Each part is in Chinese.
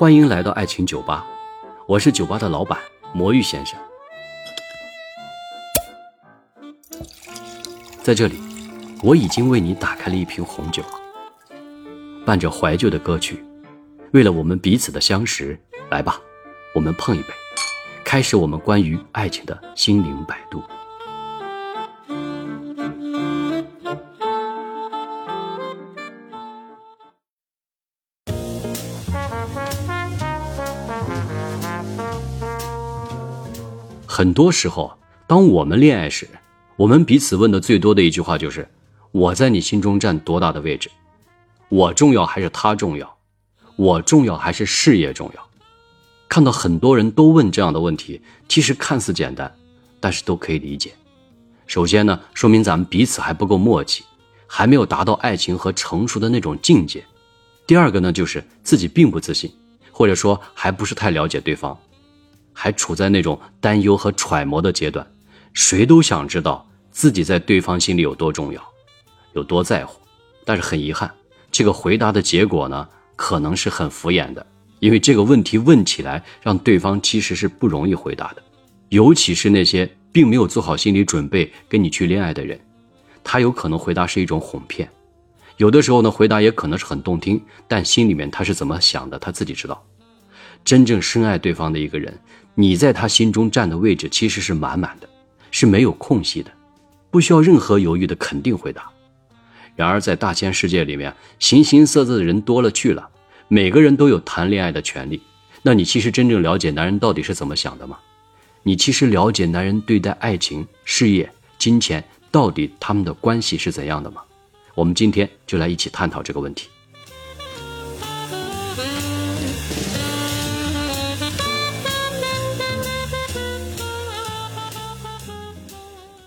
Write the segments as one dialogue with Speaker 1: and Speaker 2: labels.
Speaker 1: 欢迎来到爱情酒吧，我是酒吧的老板魔芋先生。在这里，我已经为你打开了一瓶红酒，伴着怀旧的歌曲，为了我们彼此的相识，来吧，我们碰一杯，开始我们关于爱情的心灵摆渡。很多时候，当我们恋爱时，我们彼此问的最多的一句话就是：“我在你心中占多大的位置？我重要还是他重要？我重要还是事业重要？”看到很多人都问这样的问题，其实看似简单，但是都可以理解。首先呢，说明咱们彼此还不够默契，还没有达到爱情和成熟的那种境界。第二个呢，就是自己并不自信，或者说还不是太了解对方。还处在那种担忧和揣摩的阶段，谁都想知道自己在对方心里有多重要，有多在乎。但是很遗憾，这个回答的结果呢，可能是很敷衍的，因为这个问题问起来，让对方其实是不容易回答的。尤其是那些并没有做好心理准备跟你去恋爱的人，他有可能回答是一种哄骗。有的时候呢，回答也可能是很动听，但心里面他是怎么想的，他自己知道。真正深爱对方的一个人。你在他心中占的位置其实是满满的，是没有空隙的，不需要任何犹豫的肯定回答。然而，在大千世界里面，形形色色的人多了去了，每个人都有谈恋爱的权利。那你其实真正了解男人到底是怎么想的吗？你其实了解男人对待爱情、事业、金钱到底他们的关系是怎样的吗？我们今天就来一起探讨这个问题。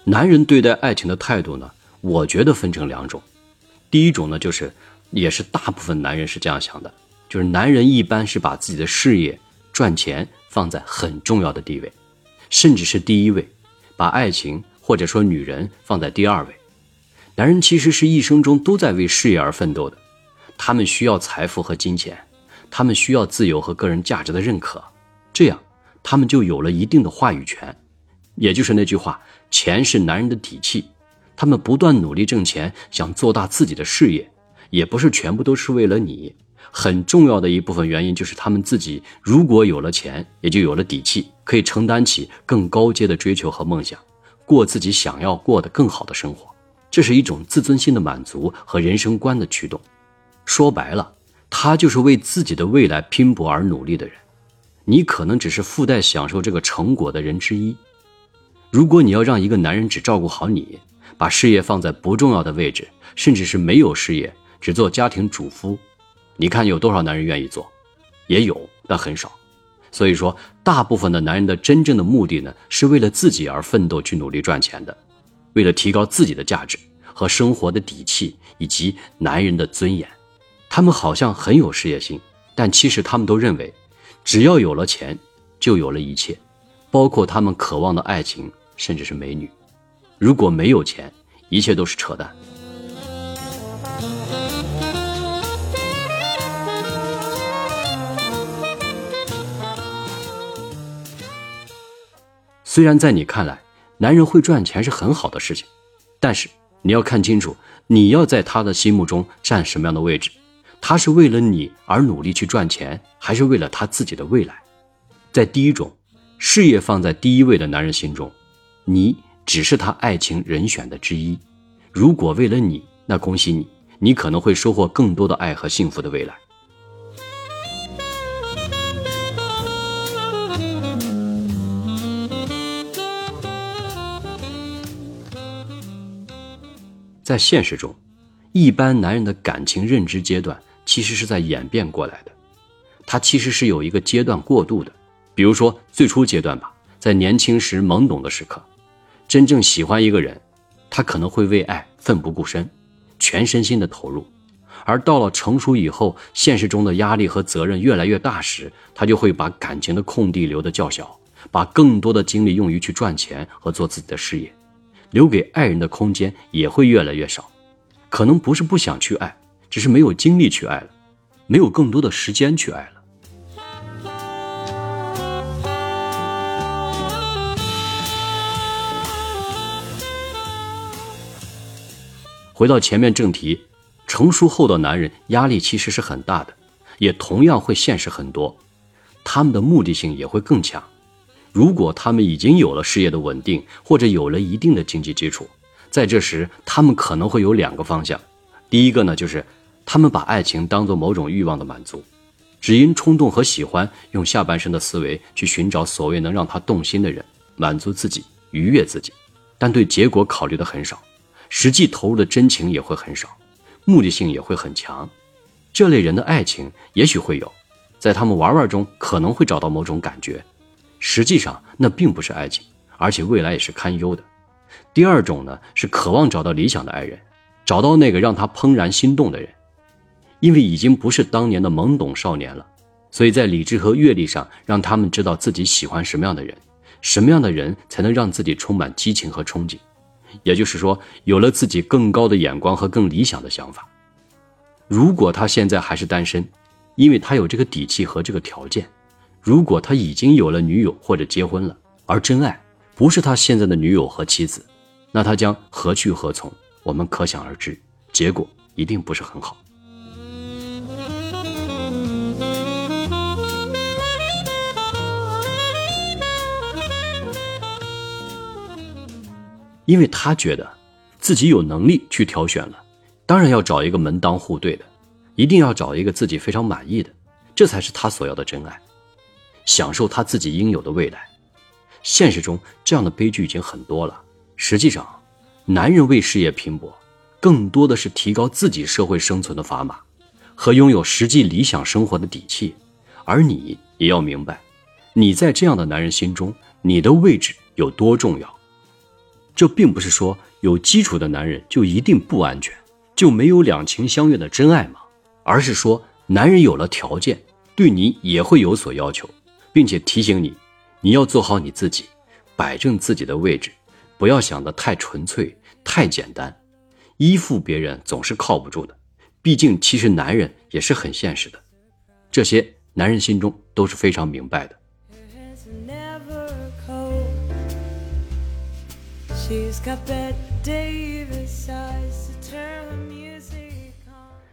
Speaker 1: 男人对待爱情的态度呢？我觉得分成两种。第一种呢，就是也是大部分男人是这样想的，就是男人一般是把自己的事业、赚钱放在很重要的地位，甚至是第一位，把爱情或者说女人放在第二位。男人其实是一生中都在为事业而奋斗的，他们需要财富和金钱，他们需要自由和个人价值的认可，这样他们就有了一定的话语权。也就是那句话，钱是男人的底气。他们不断努力挣钱，想做大自己的事业，也不是全部都是为了你。很重要的一部分原因就是他们自己如果有了钱，也就有了底气，可以承担起更高阶的追求和梦想，过自己想要过的更好的生活。这是一种自尊心的满足和人生观的驱动。说白了，他就是为自己的未来拼搏而努力的人。你可能只是附带享受这个成果的人之一。如果你要让一个男人只照顾好你，把事业放在不重要的位置，甚至是没有事业，只做家庭主夫，你看有多少男人愿意做？也有，但很少。所以说，大部分的男人的真正的目的呢，是为了自己而奋斗去努力赚钱的，为了提高自己的价值和生活的底气以及男人的尊严。他们好像很有事业心，但其实他们都认为，只要有了钱，就有了一切，包括他们渴望的爱情。甚至是美女，如果没有钱，一切都是扯淡。虽然在你看来，男人会赚钱是很好的事情，但是你要看清楚，你要在他的心目中占什么样的位置。他是为了你而努力去赚钱，还是为了他自己的未来？在第一种，事业放在第一位的男人心中。你只是他爱情人选的之一，如果为了你，那恭喜你，你可能会收获更多的爱和幸福的未来。在现实中，一般男人的感情认知阶段其实是在演变过来的，他其实是有一个阶段过渡的，比如说最初阶段吧，在年轻时懵懂的时刻。真正喜欢一个人，他可能会为爱奋不顾身，全身心的投入；而到了成熟以后，现实中的压力和责任越来越大时，他就会把感情的空地留得较小，把更多的精力用于去赚钱和做自己的事业，留给爱人的空间也会越来越少。可能不是不想去爱，只是没有精力去爱了，没有更多的时间去爱了。回到前面正题，成熟后的男人压力其实是很大的，也同样会现实很多，他们的目的性也会更强。如果他们已经有了事业的稳定，或者有了一定的经济基础，在这时，他们可能会有两个方向。第一个呢，就是他们把爱情当做某种欲望的满足，只因冲动和喜欢，用下半身的思维去寻找所谓能让他动心的人，满足自己，愉悦自己，但对结果考虑的很少。实际投入的真情也会很少，目的性也会很强。这类人的爱情也许会有，在他们玩玩中可能会找到某种感觉，实际上那并不是爱情，而且未来也是堪忧的。第二种呢，是渴望找到理想的爱人，找到那个让他怦然心动的人，因为已经不是当年的懵懂少年了，所以在理智和阅历上让他们知道自己喜欢什么样的人，什么样的人才能让自己充满激情和憧憬。也就是说，有了自己更高的眼光和更理想的想法。如果他现在还是单身，因为他有这个底气和这个条件；如果他已经有了女友或者结婚了，而真爱不是他现在的女友和妻子，那他将何去何从？我们可想而知，结果一定不是很好。因为他觉得自己有能力去挑选了，当然要找一个门当户对的，一定要找一个自己非常满意的，这才是他所要的真爱，享受他自己应有的未来。现实中这样的悲剧已经很多了。实际上，男人为事业拼搏，更多的是提高自己社会生存的砝码，和拥有实际理想生活的底气。而你也要明白，你在这样的男人心中，你的位置有多重要。这并不是说有基础的男人就一定不安全，就没有两情相悦的真爱吗？而是说，男人有了条件，对你也会有所要求，并且提醒你，你要做好你自己，摆正自己的位置，不要想得太纯粹、太简单。依附别人总是靠不住的，毕竟其实男人也是很现实的，这些男人心中都是非常明白的。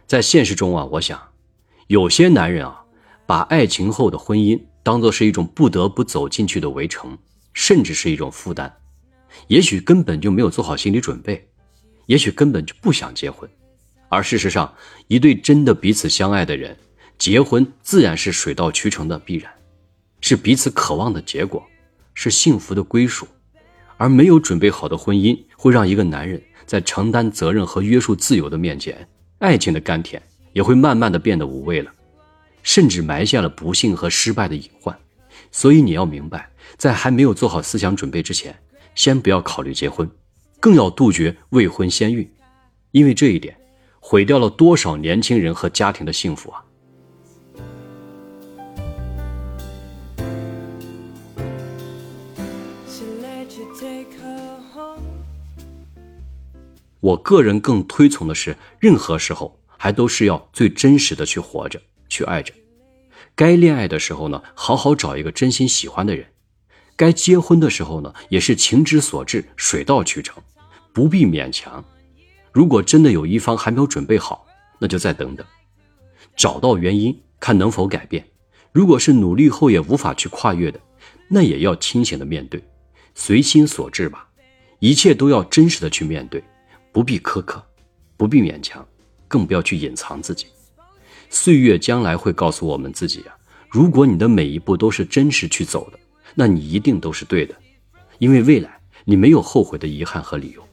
Speaker 1: 在现实中啊，我想，有些男人啊，把爱情后的婚姻当做是一种不得不走进去的围城，甚至是一种负担。也许根本就没有做好心理准备，也许根本就不想结婚。而事实上，一对真的彼此相爱的人，结婚自然是水到渠成的必然，是彼此渴望的结果，是幸福的归属。而没有准备好的婚姻，会让一个男人在承担责任和约束自由的面前，爱情的甘甜也会慢慢的变得无味了，甚至埋下了不幸和失败的隐患。所以你要明白，在还没有做好思想准备之前，先不要考虑结婚，更要杜绝未婚先孕，因为这一点，毁掉了多少年轻人和家庭的幸福啊！我个人更推崇的是，任何时候还都是要最真实的去活着，去爱着。该恋爱的时候呢，好好找一个真心喜欢的人；该结婚的时候呢，也是情之所至，水到渠成，不必勉强。如果真的有一方还没有准备好，那就再等等，找到原因，看能否改变。如果是努力后也无法去跨越的，那也要清醒的面对，随心所至吧。一切都要真实的去面对。不必苛刻，不必勉强，更不要去隐藏自己。岁月将来会告诉我们自己啊，如果你的每一步都是真实去走的，那你一定都是对的，因为未来你没有后悔的遗憾和理由。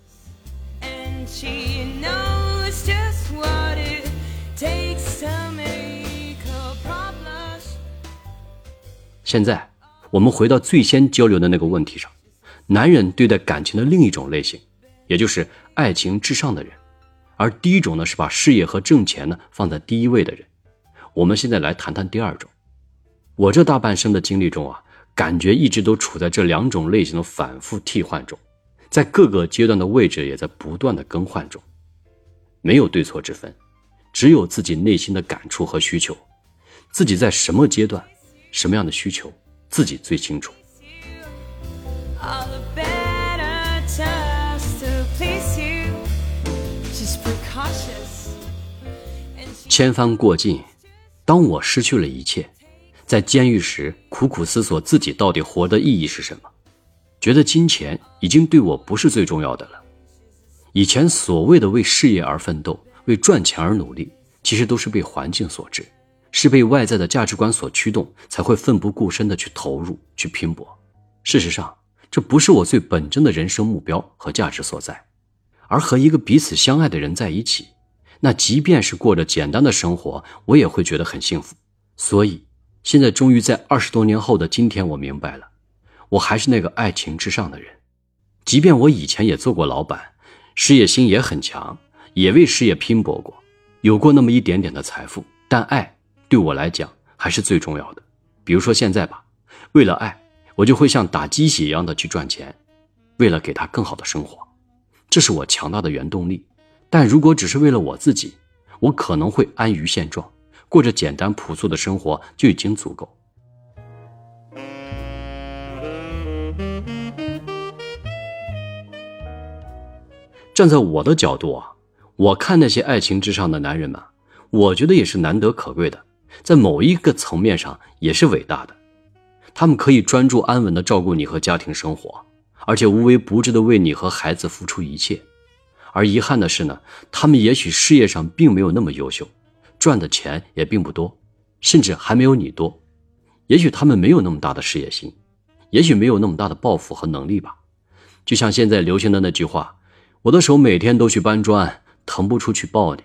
Speaker 1: 现在，我们回到最先交流的那个问题上，男人对待感情的另一种类型。也就是爱情至上的人，而第一种呢是把事业和挣钱呢放在第一位的人。我们现在来谈谈第二种。我这大半生的经历中啊，感觉一直都处在这两种类型的反复替换中，在各个阶段的位置也在不断的更换中，没有对错之分，只有自己内心的感触和需求，自己在什么阶段，什么样的需求，自己最清楚。I'll be better to please you 千帆过尽，当我失去了一切，在监狱时苦苦思索自己到底活的意义是什么，觉得金钱已经对我不是最重要的了。以前所谓的为事业而奋斗、为赚钱而努力，其实都是被环境所致，是被外在的价值观所驱动，才会奋不顾身的去投入、去拼搏。事实上，这不是我最本真的人生目标和价值所在。而和一个彼此相爱的人在一起。那即便是过着简单的生活，我也会觉得很幸福。所以，现在终于在二十多年后的今天，我明白了，我还是那个爱情至上的人。即便我以前也做过老板，事业心也很强，也为事业拼搏过，有过那么一点点的财富，但爱对我来讲还是最重要的。比如说现在吧，为了爱，我就会像打鸡血一样的去赚钱，为了给他更好的生活，这是我强大的原动力。但如果只是为了我自己，我可能会安于现状，过着简单朴素的生活就已经足够。站在我的角度啊，我看那些爱情之上的男人们，我觉得也是难得可贵的，在某一个层面上也是伟大的。他们可以专注安稳的照顾你和家庭生活，而且无微不至的为你和孩子付出一切。而遗憾的是呢，他们也许事业上并没有那么优秀，赚的钱也并不多，甚至还没有你多。也许他们没有那么大的事业心，也许没有那么大的抱负和能力吧。就像现在流行的那句话：“我的手每天都去搬砖，腾不出去抱你。”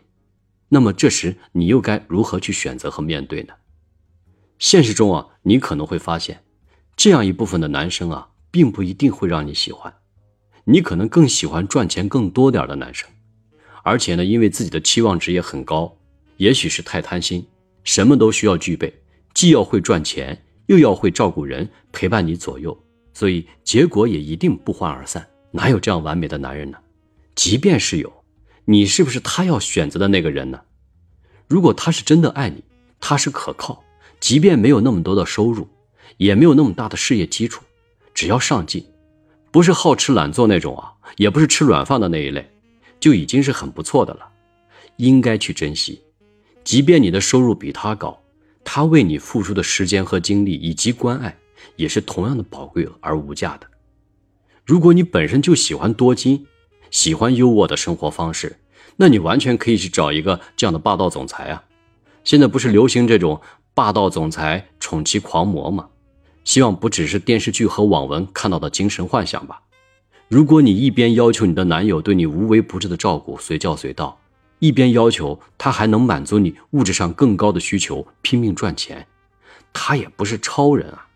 Speaker 1: 那么这时你又该如何去选择和面对呢？现实中啊，你可能会发现，这样一部分的男生啊，并不一定会让你喜欢。你可能更喜欢赚钱更多点的男生，而且呢，因为自己的期望值也很高，也许是太贪心，什么都需要具备，既要会赚钱，又要会照顾人，陪伴你左右，所以结果也一定不欢而散。哪有这样完美的男人呢？即便是有，你是不是他要选择的那个人呢？如果他是真的爱你，他是可靠，即便没有那么多的收入，也没有那么大的事业基础，只要上进。不是好吃懒做那种啊，也不是吃软饭的那一类，就已经是很不错的了，应该去珍惜。即便你的收入比他高，他为你付出的时间和精力以及关爱，也是同样的宝贵而无价的。如果你本身就喜欢多金，喜欢优渥的生活方式，那你完全可以去找一个这样的霸道总裁啊。现在不是流行这种霸道总裁宠妻狂魔吗？希望不只是电视剧和网文看到的精神幻想吧。如果你一边要求你的男友对你无微不至的照顾、随叫随到，一边要求他还能满足你物质上更高的需求、拼命赚钱，他也不是超人啊，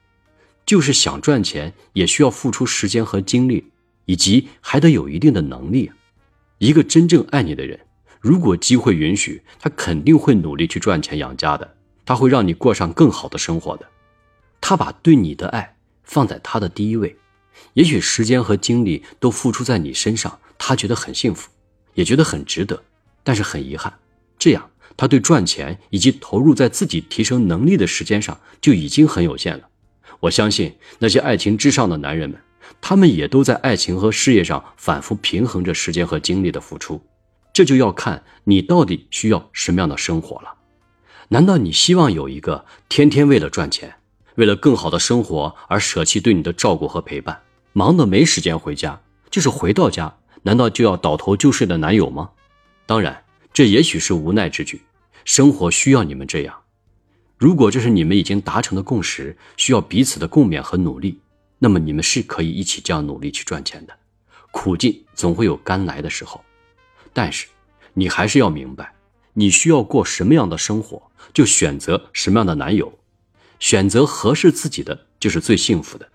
Speaker 1: 就是想赚钱也需要付出时间和精力，以及还得有一定的能力。一个真正爱你的人，如果机会允许，他肯定会努力去赚钱养家的，他会让你过上更好的生活的。他把对你的爱放在他的第一位，也许时间和精力都付出在你身上，他觉得很幸福，也觉得很值得。但是很遗憾，这样他对赚钱以及投入在自己提升能力的时间上就已经很有限了。我相信那些爱情之上的男人们，他们也都在爱情和事业上反复平衡着时间和精力的付出。这就要看你到底需要什么样的生活了。难道你希望有一个天天为了赚钱？为了更好的生活而舍弃对你的照顾和陪伴，忙得没时间回家，就是回到家，难道就要倒头就睡的男友吗？当然，这也许是无奈之举。生活需要你们这样。如果这是你们已经达成的共识，需要彼此的共勉和努力，那么你们是可以一起这样努力去赚钱的。苦尽总会有甘来的时候，但是你还是要明白，你需要过什么样的生活，就选择什么样的男友。选择合适自己的就是最幸福的。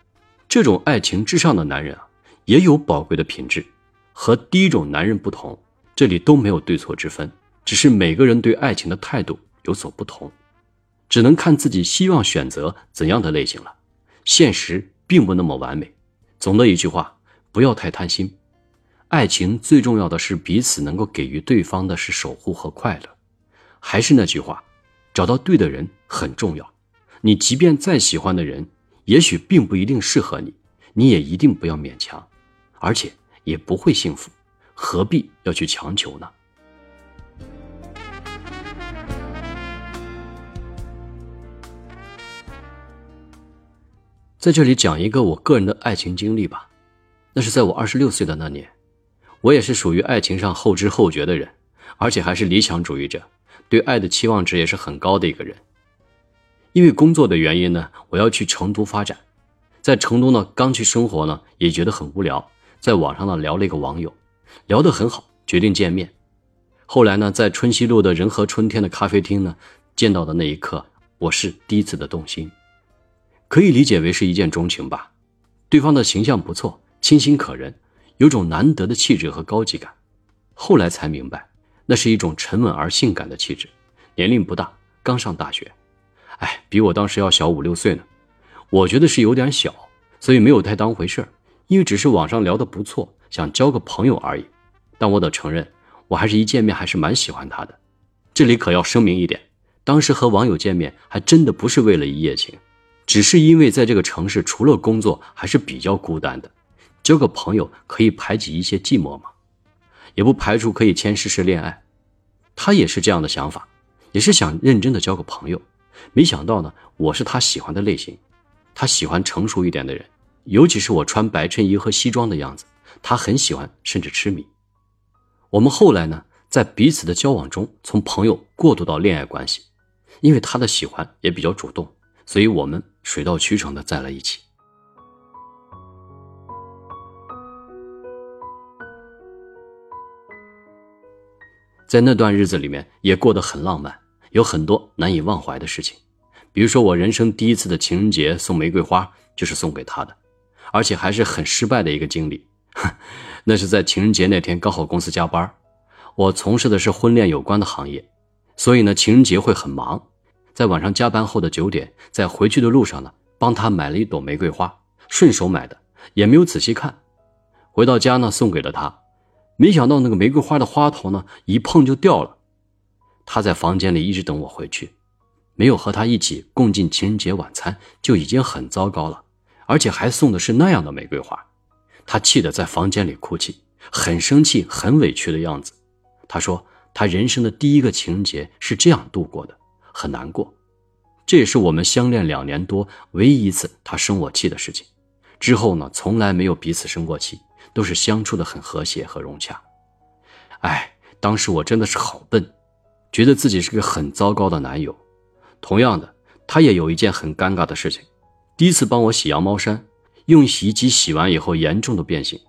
Speaker 1: 这种爱情至上的男人啊，也有宝贵的品质，和第一种男人不同。这里都没有对错之分，只是每个人对爱情的态度有所不同，只能看自己希望选择怎样的类型了。现实并不那么完美。总的一句话，不要太贪心。爱情最重要的是彼此能够给予对方的是守护和快乐。还是那句话找到对的人很重要。你即便再喜欢的人也许并不一定适合你你也一定不要勉强而且也不会幸福何必要去强求呢？在这里讲一个我个人的爱情经历吧那是在我二十六岁的那年。我也是属于爱情上后知后觉的人而且还是理想主义者。对爱的期望值也是很高的一个人。因为工作的原因呢，我要去成都发展，在成都呢刚去生活呢，也觉得很无聊，在网上呢聊了一个网友，聊得很好，决定见面。后来呢，在春熙路的仁和春天的咖啡厅呢见到的那一刻，我是第一次的动心。可以理解为是一见钟情吧，对方的形象不错，清新可人，有种难得的气质和高级感。后来才明白，那是一种沉稳而性感的气质。年龄不大，刚上大学，哎，比我当时要小五六岁呢。我觉得是有点小，所以没有太当回事儿，因为只是网上聊得不错，想交个朋友而已。但我得承认，我还是一见面还是蛮喜欢他的。这里可要声明一点，当时和网友见面还真的不是为了一夜情。只是因为在这个城市，除了工作还是比较孤单的，交个朋友可以排挤一些寂寞嘛，也不排除可以先试试恋爱。他也是这样的想法，也是想认真的交个朋友。没想到呢，我是他喜欢的类型，他喜欢成熟一点的人，尤其是我穿白衬衣和西装的样子，他很喜欢，甚至痴迷。我们后来呢，在彼此的交往中，从朋友过渡到恋爱关系，因为他的喜欢也比较主动。所以我们水到渠成的在了一起。在那段日子里面，也过得很浪漫，有很多难以忘怀的事情。比如说，我人生第一次的情人节送玫瑰花，就是送给他的，而且还是很失败的一个经历。那是在情人节那天，刚好公司加班，我从事的是婚恋有关的行业，所以呢，情人节会很忙。在晚上加班后的九点，在回去的路上呢，帮他买了一朵玫瑰花，顺手买的，也没有仔细看。回到家呢，送给了他，没想到那个玫瑰花的花头呢，一碰就掉了。他在房间里一直等我回去，没有和他一起共进情人节晚餐就已经很糟糕了，而且还送的是那样的玫瑰花，他气得在房间里哭泣，很生气、很委屈的样子。他说他人生的第一个情人节是这样度过的。很难过，这也是我们相恋两年多唯一一次他生我气的事情。之后呢，从来没有彼此生过气，都是相处的很和谐和融洽。哎，当时我真的是好笨，觉得自己是个很糟糕的男友。同样的，他也有一件很尴尬的事情：第一次帮我洗羊毛衫，用洗衣机洗完以后严重的变形，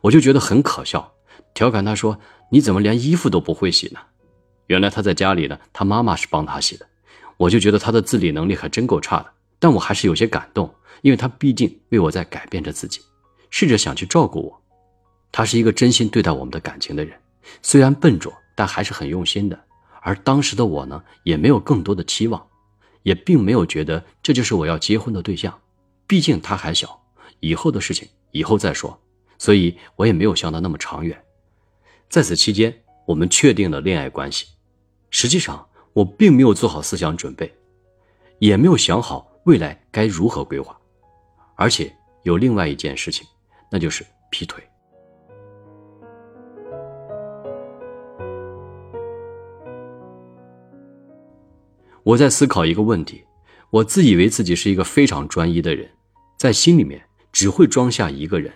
Speaker 1: 我就觉得很可笑，调侃他说：“你怎么连衣服都不会洗呢？”原来他在家里呢，他妈妈是帮他洗的。我就觉得他的自理能力还真够差的，但我还是有些感动，因为他毕竟为我在改变着自己，试着想去照顾我。他是一个真心对待我们的感情的人，虽然笨拙，但还是很用心的。而当时的我呢，也没有更多的期望，也并没有觉得这就是我要结婚的对象。毕竟他还小，以后的事情以后再说，所以我也没有想到那么长远。在此期间，我们确定了恋爱关系，实际上。我并没有做好思想准备，也没有想好未来该如何规划，而且有另外一件事情，那就是劈腿。我在思考一个问题：我自以为自己是一个非常专一的人，在心里面只会装下一个人，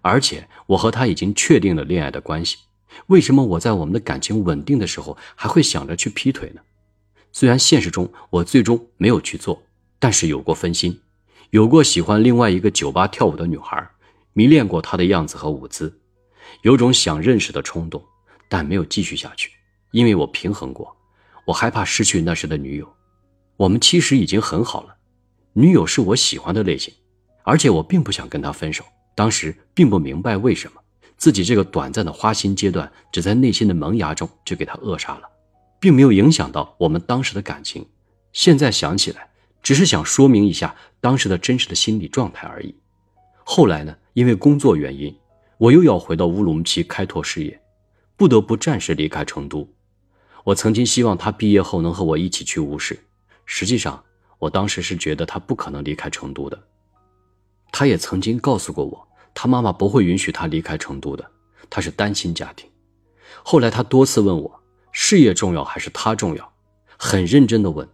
Speaker 1: 而且我和他已经确定了恋爱的关系。为什么我在我们的感情稳定的时候还会想着去劈腿呢？虽然现实中我最终没有去做，但是有过分心，有过喜欢另外一个酒吧跳舞的女孩，迷恋过她的样子和舞姿，有种想认识的冲动，但没有继续下去，因为我平衡过，我害怕失去那时的女友。我们其实已经很好了，女友是我喜欢的类型，而且我并不想跟她分手。当时并不明白为什么。自己这个短暂的花心阶段，只在内心的萌芽中就给他扼杀了，并没有影响到我们当时的感情。现在想起来，只是想说明一下当时的真实的心理状态而已。后来呢，因为工作原因，我又要回到乌鲁木齐开拓事业，不得不暂时离开成都。我曾经希望他毕业后能和我一起去乌市，实际上我当时是觉得他不可能离开成都的。他也曾经告诉过我。他妈妈不会允许他离开成都的，他是单亲家庭。后来他多次问我，事业重要还是他重要？很认真的问。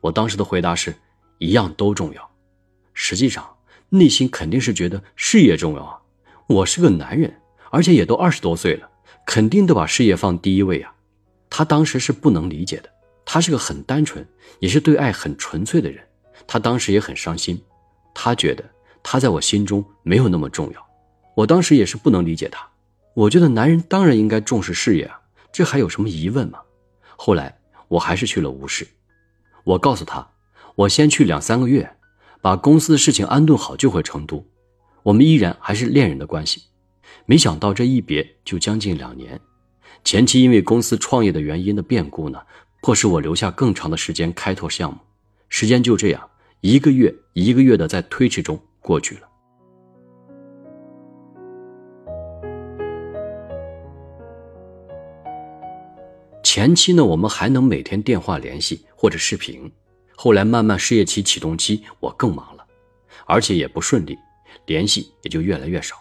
Speaker 1: 我当时的回答是，一样都重要。实际上，内心肯定是觉得事业重要啊。我是个男人，而且也都二十多岁了，肯定都把事业放第一位啊。他当时是不能理解的。他是个很单纯，也是对爱很纯粹的人。他当时也很伤心，他觉得他在我心中没有那么重要。我当时也是不能理解他。我觉得男人当然应该重视事业啊，这还有什么疑问吗？后来我还是去了吴氏，我告诉他，我先去两三个月，把公司的事情安顿好就回成都。我们依然还是恋人的关系。没想到这一别就将近两年，前期因为公司创业的原因的变故呢。迫使我留下更长的时间开拓项目，时间就这样一个月一个月的在推迟中过去了。前期呢，我们还能每天电话联系或者视频，后来慢慢事业期启动期，我更忙了，而且也不顺利，联系也就越来越少。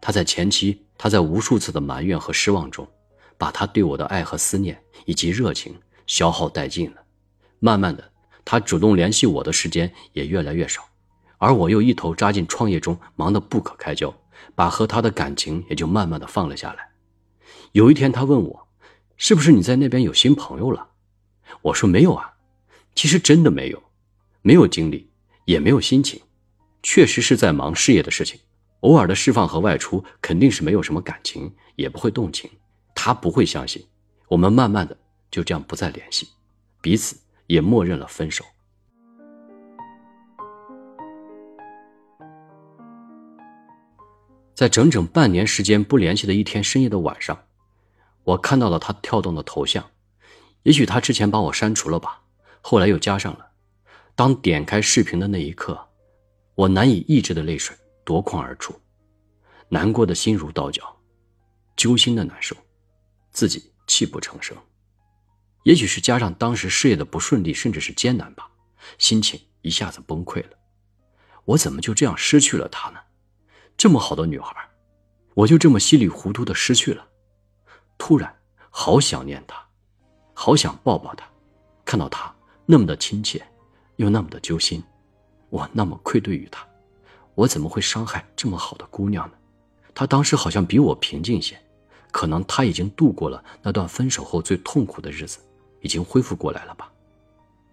Speaker 1: 他在前期，他在无数次的埋怨和失望中，把他对我的爱和思念以及热情。消耗殆尽了，慢慢的，他主动联系我的时间也越来越少，而我又一头扎进创业中，忙得不可开交，把和他的感情也就慢慢的放了下来。有一天，他问我，是不是你在那边有新朋友了？我说没有啊，其实真的没有，没有精力，也没有心情，确实是在忙事业的事情，偶尔的释放和外出肯定是没有什么感情，也不会动情。他不会相信，我们慢慢的。就这样不再联系，彼此也默认了分手。在整整半年时间不联系的一天深夜的晚上，我看到了他跳动的头像，也许他之前把我删除了吧，后来又加上了。当点开视频的那一刻，我难以抑制的泪水夺眶而出，难过的心如刀绞，揪心的难受，自己泣不成声。也许是加上当时事业的不顺利，甚至是艰难吧，心情一下子崩溃了。我怎么就这样失去了她呢？这么好的女孩，我就这么稀里糊涂的失去了。突然，好想念她，好想抱抱她，看到她那么的亲切，又那么的揪心，我那么愧对于她，我怎么会伤害这么好的姑娘呢？她当时好像比我平静些，可能他已经度过了那段分手后最痛苦的日子。已经恢复过来了吧？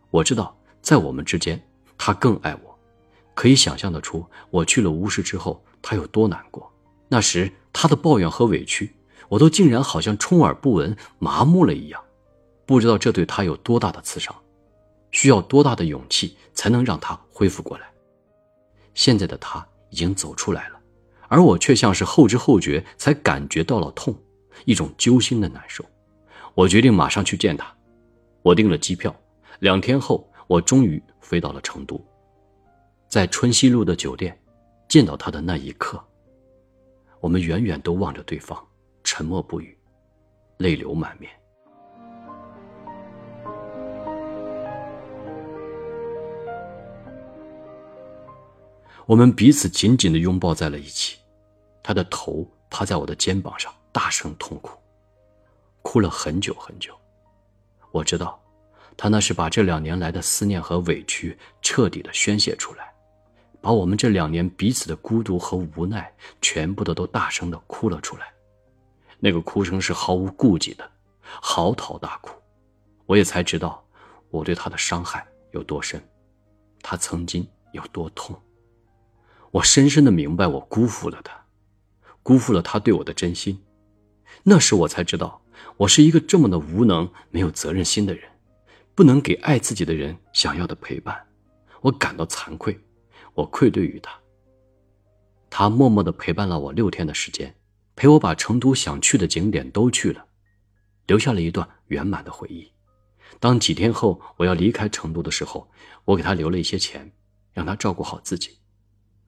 Speaker 1: 我知道，在我们之间，他更爱我，可以想象得出，我去了巫师之后，他有多难过。那时他的抱怨和委屈，我都竟然好像充耳不闻、麻木了一样。不知道这对他有多大的刺伤，需要多大的勇气才能让他恢复过来。现在的他已经走出来了，而我却像是后知后觉才感觉到了痛，一种揪心的难受。我决定马上去见他。我订了机票，两天后，我终于飞到了成都。在春熙路的酒店见到他的那一刻，我们远远都望着对方，沉默不语，泪流满面。我们彼此紧紧的拥抱在了一起，他的头趴在我的肩膀上，大声痛哭，哭了很久很久。我知道，他那是把这两年来的思念和委屈彻底的宣泄出来，把我们这两年彼此的孤独和无奈全部的都大声的哭了出来。那个哭声是毫无顾忌的，嚎啕大哭。我也才知道，我对他的伤害有多深，他曾经有多痛。我深深的明白，我辜负了他，辜负了他对我的真心。那时我才知道。我是一个这么的无能、没有责任心的人，不能给爱自己的人想要的陪伴，我感到惭愧，我愧对于他。他默默的陪伴了我六天的时间，陪我把成都想去的景点都去了，留下了一段圆满的回忆。当几天后我要离开成都的时候，我给他留了一些钱，让他照顾好自己。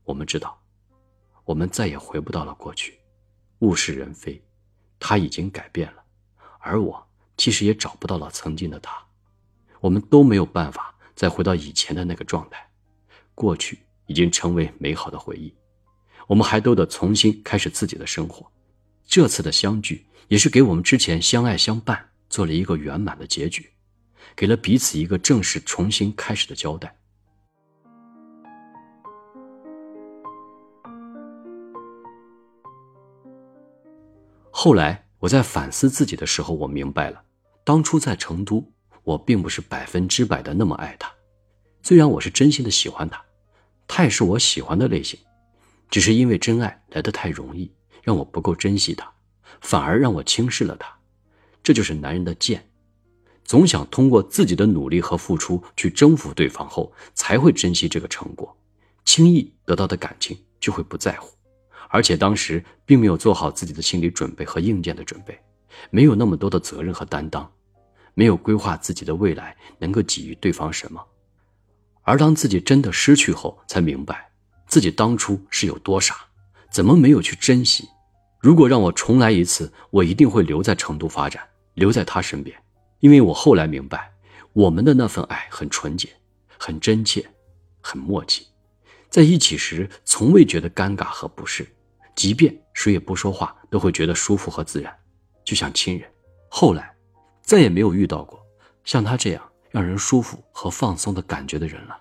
Speaker 1: 我们知道，我们再也回不到了过去，物是人非，他已经改变了。而我其实也找不到了曾经的他，我们都没有办法再回到以前的那个状态，过去已经成为美好的回忆，我们还都得重新开始自己的生活。这次的相聚也是给我们之前相爱相伴做了一个圆满的结局，给了彼此一个正式重新开始的交代。后来我在反思自己的时候，我明白了，当初在成都，我并不是百分之百的那么爱他。虽然我是真心的喜欢他，他也是我喜欢的类型，只是因为真爱来得太容易，让我不够珍惜他，反而让我轻视了他。这就是男人的贱，总想通过自己的努力和付出去征服对方后，才会珍惜这个成果，轻易得到的感情就会不在乎。而且当时并没有做好自己的心理准备和硬件的准备，没有那么多的责任和担当，没有规划自己的未来能够给予对方什么。而当自己真的失去后，才明白自己当初是有多傻，怎么没有去珍惜？如果让我重来一次，我一定会留在成都发展，留在他身边，因为我后来明白，我们的那份爱很纯洁，很真切，很默契，在一起时从未觉得尴尬和不适。即便谁也不说话，都会觉得舒服和自然，就像亲人。后来，再也没有遇到过像他这样让人舒服和放松的感觉的人了。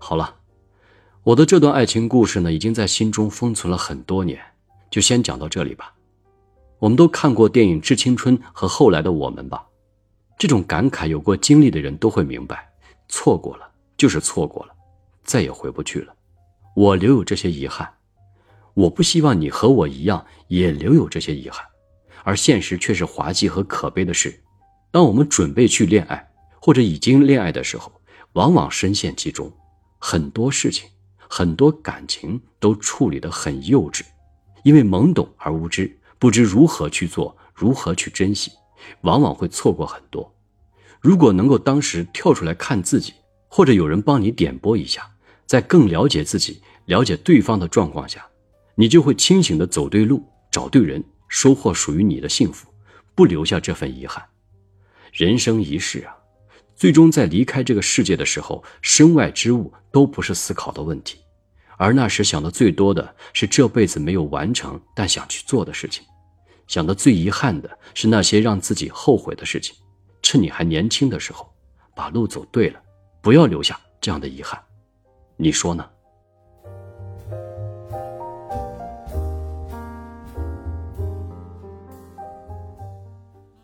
Speaker 1: 好了，我的这段爱情故事呢，已经在心中封存了很多年，就先讲到这里吧。我们都看过电影《致青春》和后来的我们吧。这种感慨，有过经历的人都会明白，错过了就是错过了，再也回不去了。我留有这些遗憾，我不希望你和我一样也留有这些遗憾。而现实却是滑稽和可悲的是，当我们准备去恋爱或者已经恋爱的时候，往往深陷其中，很多事情、很多感情都处理得很幼稚，因为懵懂而无知，不知如何去做，如何去珍惜。往往会错过很多。如果能够当时跳出来看自己，或者有人帮你点拨一下，在更了解自己、了解对方的状况下，你就会清醒的走对路，找对人，收获属于你的幸福，不留下这份遗憾。人生一世啊，最终在离开这个世界的时候，身外之物都不是思考的问题，而那时想的最多的是这辈子没有完成但想去做的事情。想的最遗憾的是那些让自己后悔的事情，趁你还年轻的时候，把路走对了，不要留下这样的遗憾，你说呢？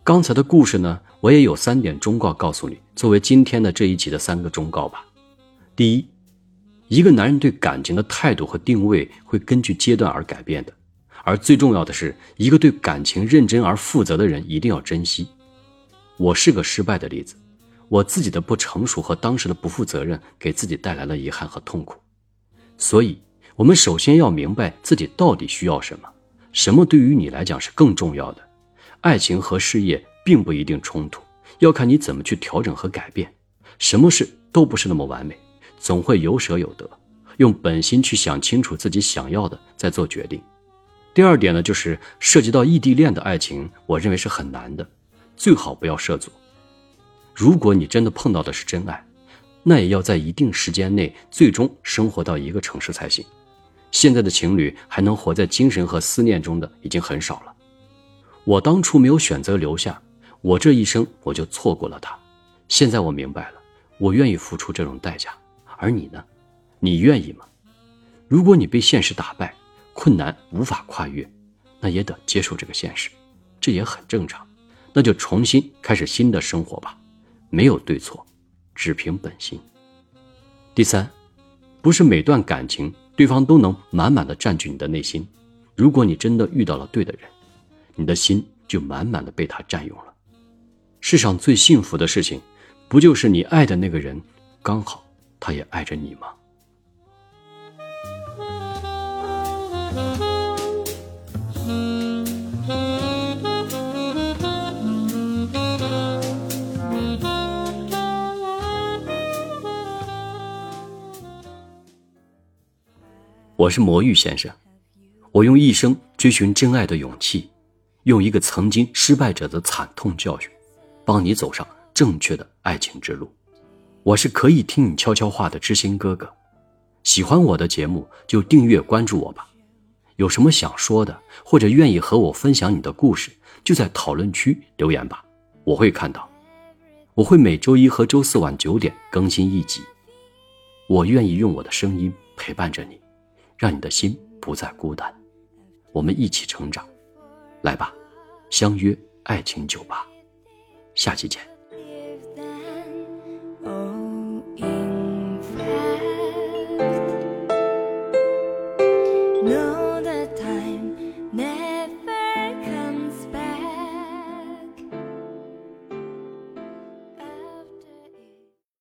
Speaker 1: 刚才的故事呢，我也有三点忠告告诉你，作为今天的这一集的三个忠告吧。第一，一个男人对感情的态度和定位会根据阶段而改变的。而最重要的是，一个对感情认真而负责的人一定要珍惜。我是个失败的例子，我自己的不成熟和当时的不负责任，给自己带来了遗憾和痛苦。所以，我们首先要明白自己到底需要什么，什么对于你来讲是更重要的。爱情和事业并不一定冲突，要看你怎么去调整和改变。什么事都不是那么完美，总会有舍有得。用本心去想清楚自己想要的，再做决定。第二点呢，就是涉及到异地恋的爱情，我认为是很难的，最好不要涉足。如果你真的碰到的是真爱，那也要在一定时间内最终生活到一个城市才行。现在的情侣还能活在精神和思念中的已经很少了。我当初没有选择留下，我这一生我就错过了他。现在我明白了，我愿意付出这种代价，而你呢？你愿意吗？如果你被现实打败，困难无法跨越，那也得接受这个现实，这也很正常。那就重新开始新的生活吧，没有对错，只凭本心。第三，不是每段感情对方都能满满的占据你的内心。如果你真的遇到了对的人，你的心就满满的被他占用了。世上最幸福的事情，不就是你爱的那个人，刚好他也爱着你吗？我是魔芋先生，我用一生追寻真爱的勇气，用一个曾经失败者的惨痛教训，帮你走上正确的爱情之路。我是可以听你悄悄话的知心哥哥，喜欢我的节目就订阅关注我吧。有什么想说的或者愿意和我分享你的故事就在讨论区留言吧我会看到。我会每周一和周四晚九点更新一集。我愿意用我的声音陪伴着你让你的心不再孤单。我们一起成长。来吧相约爱情酒吧。下期见。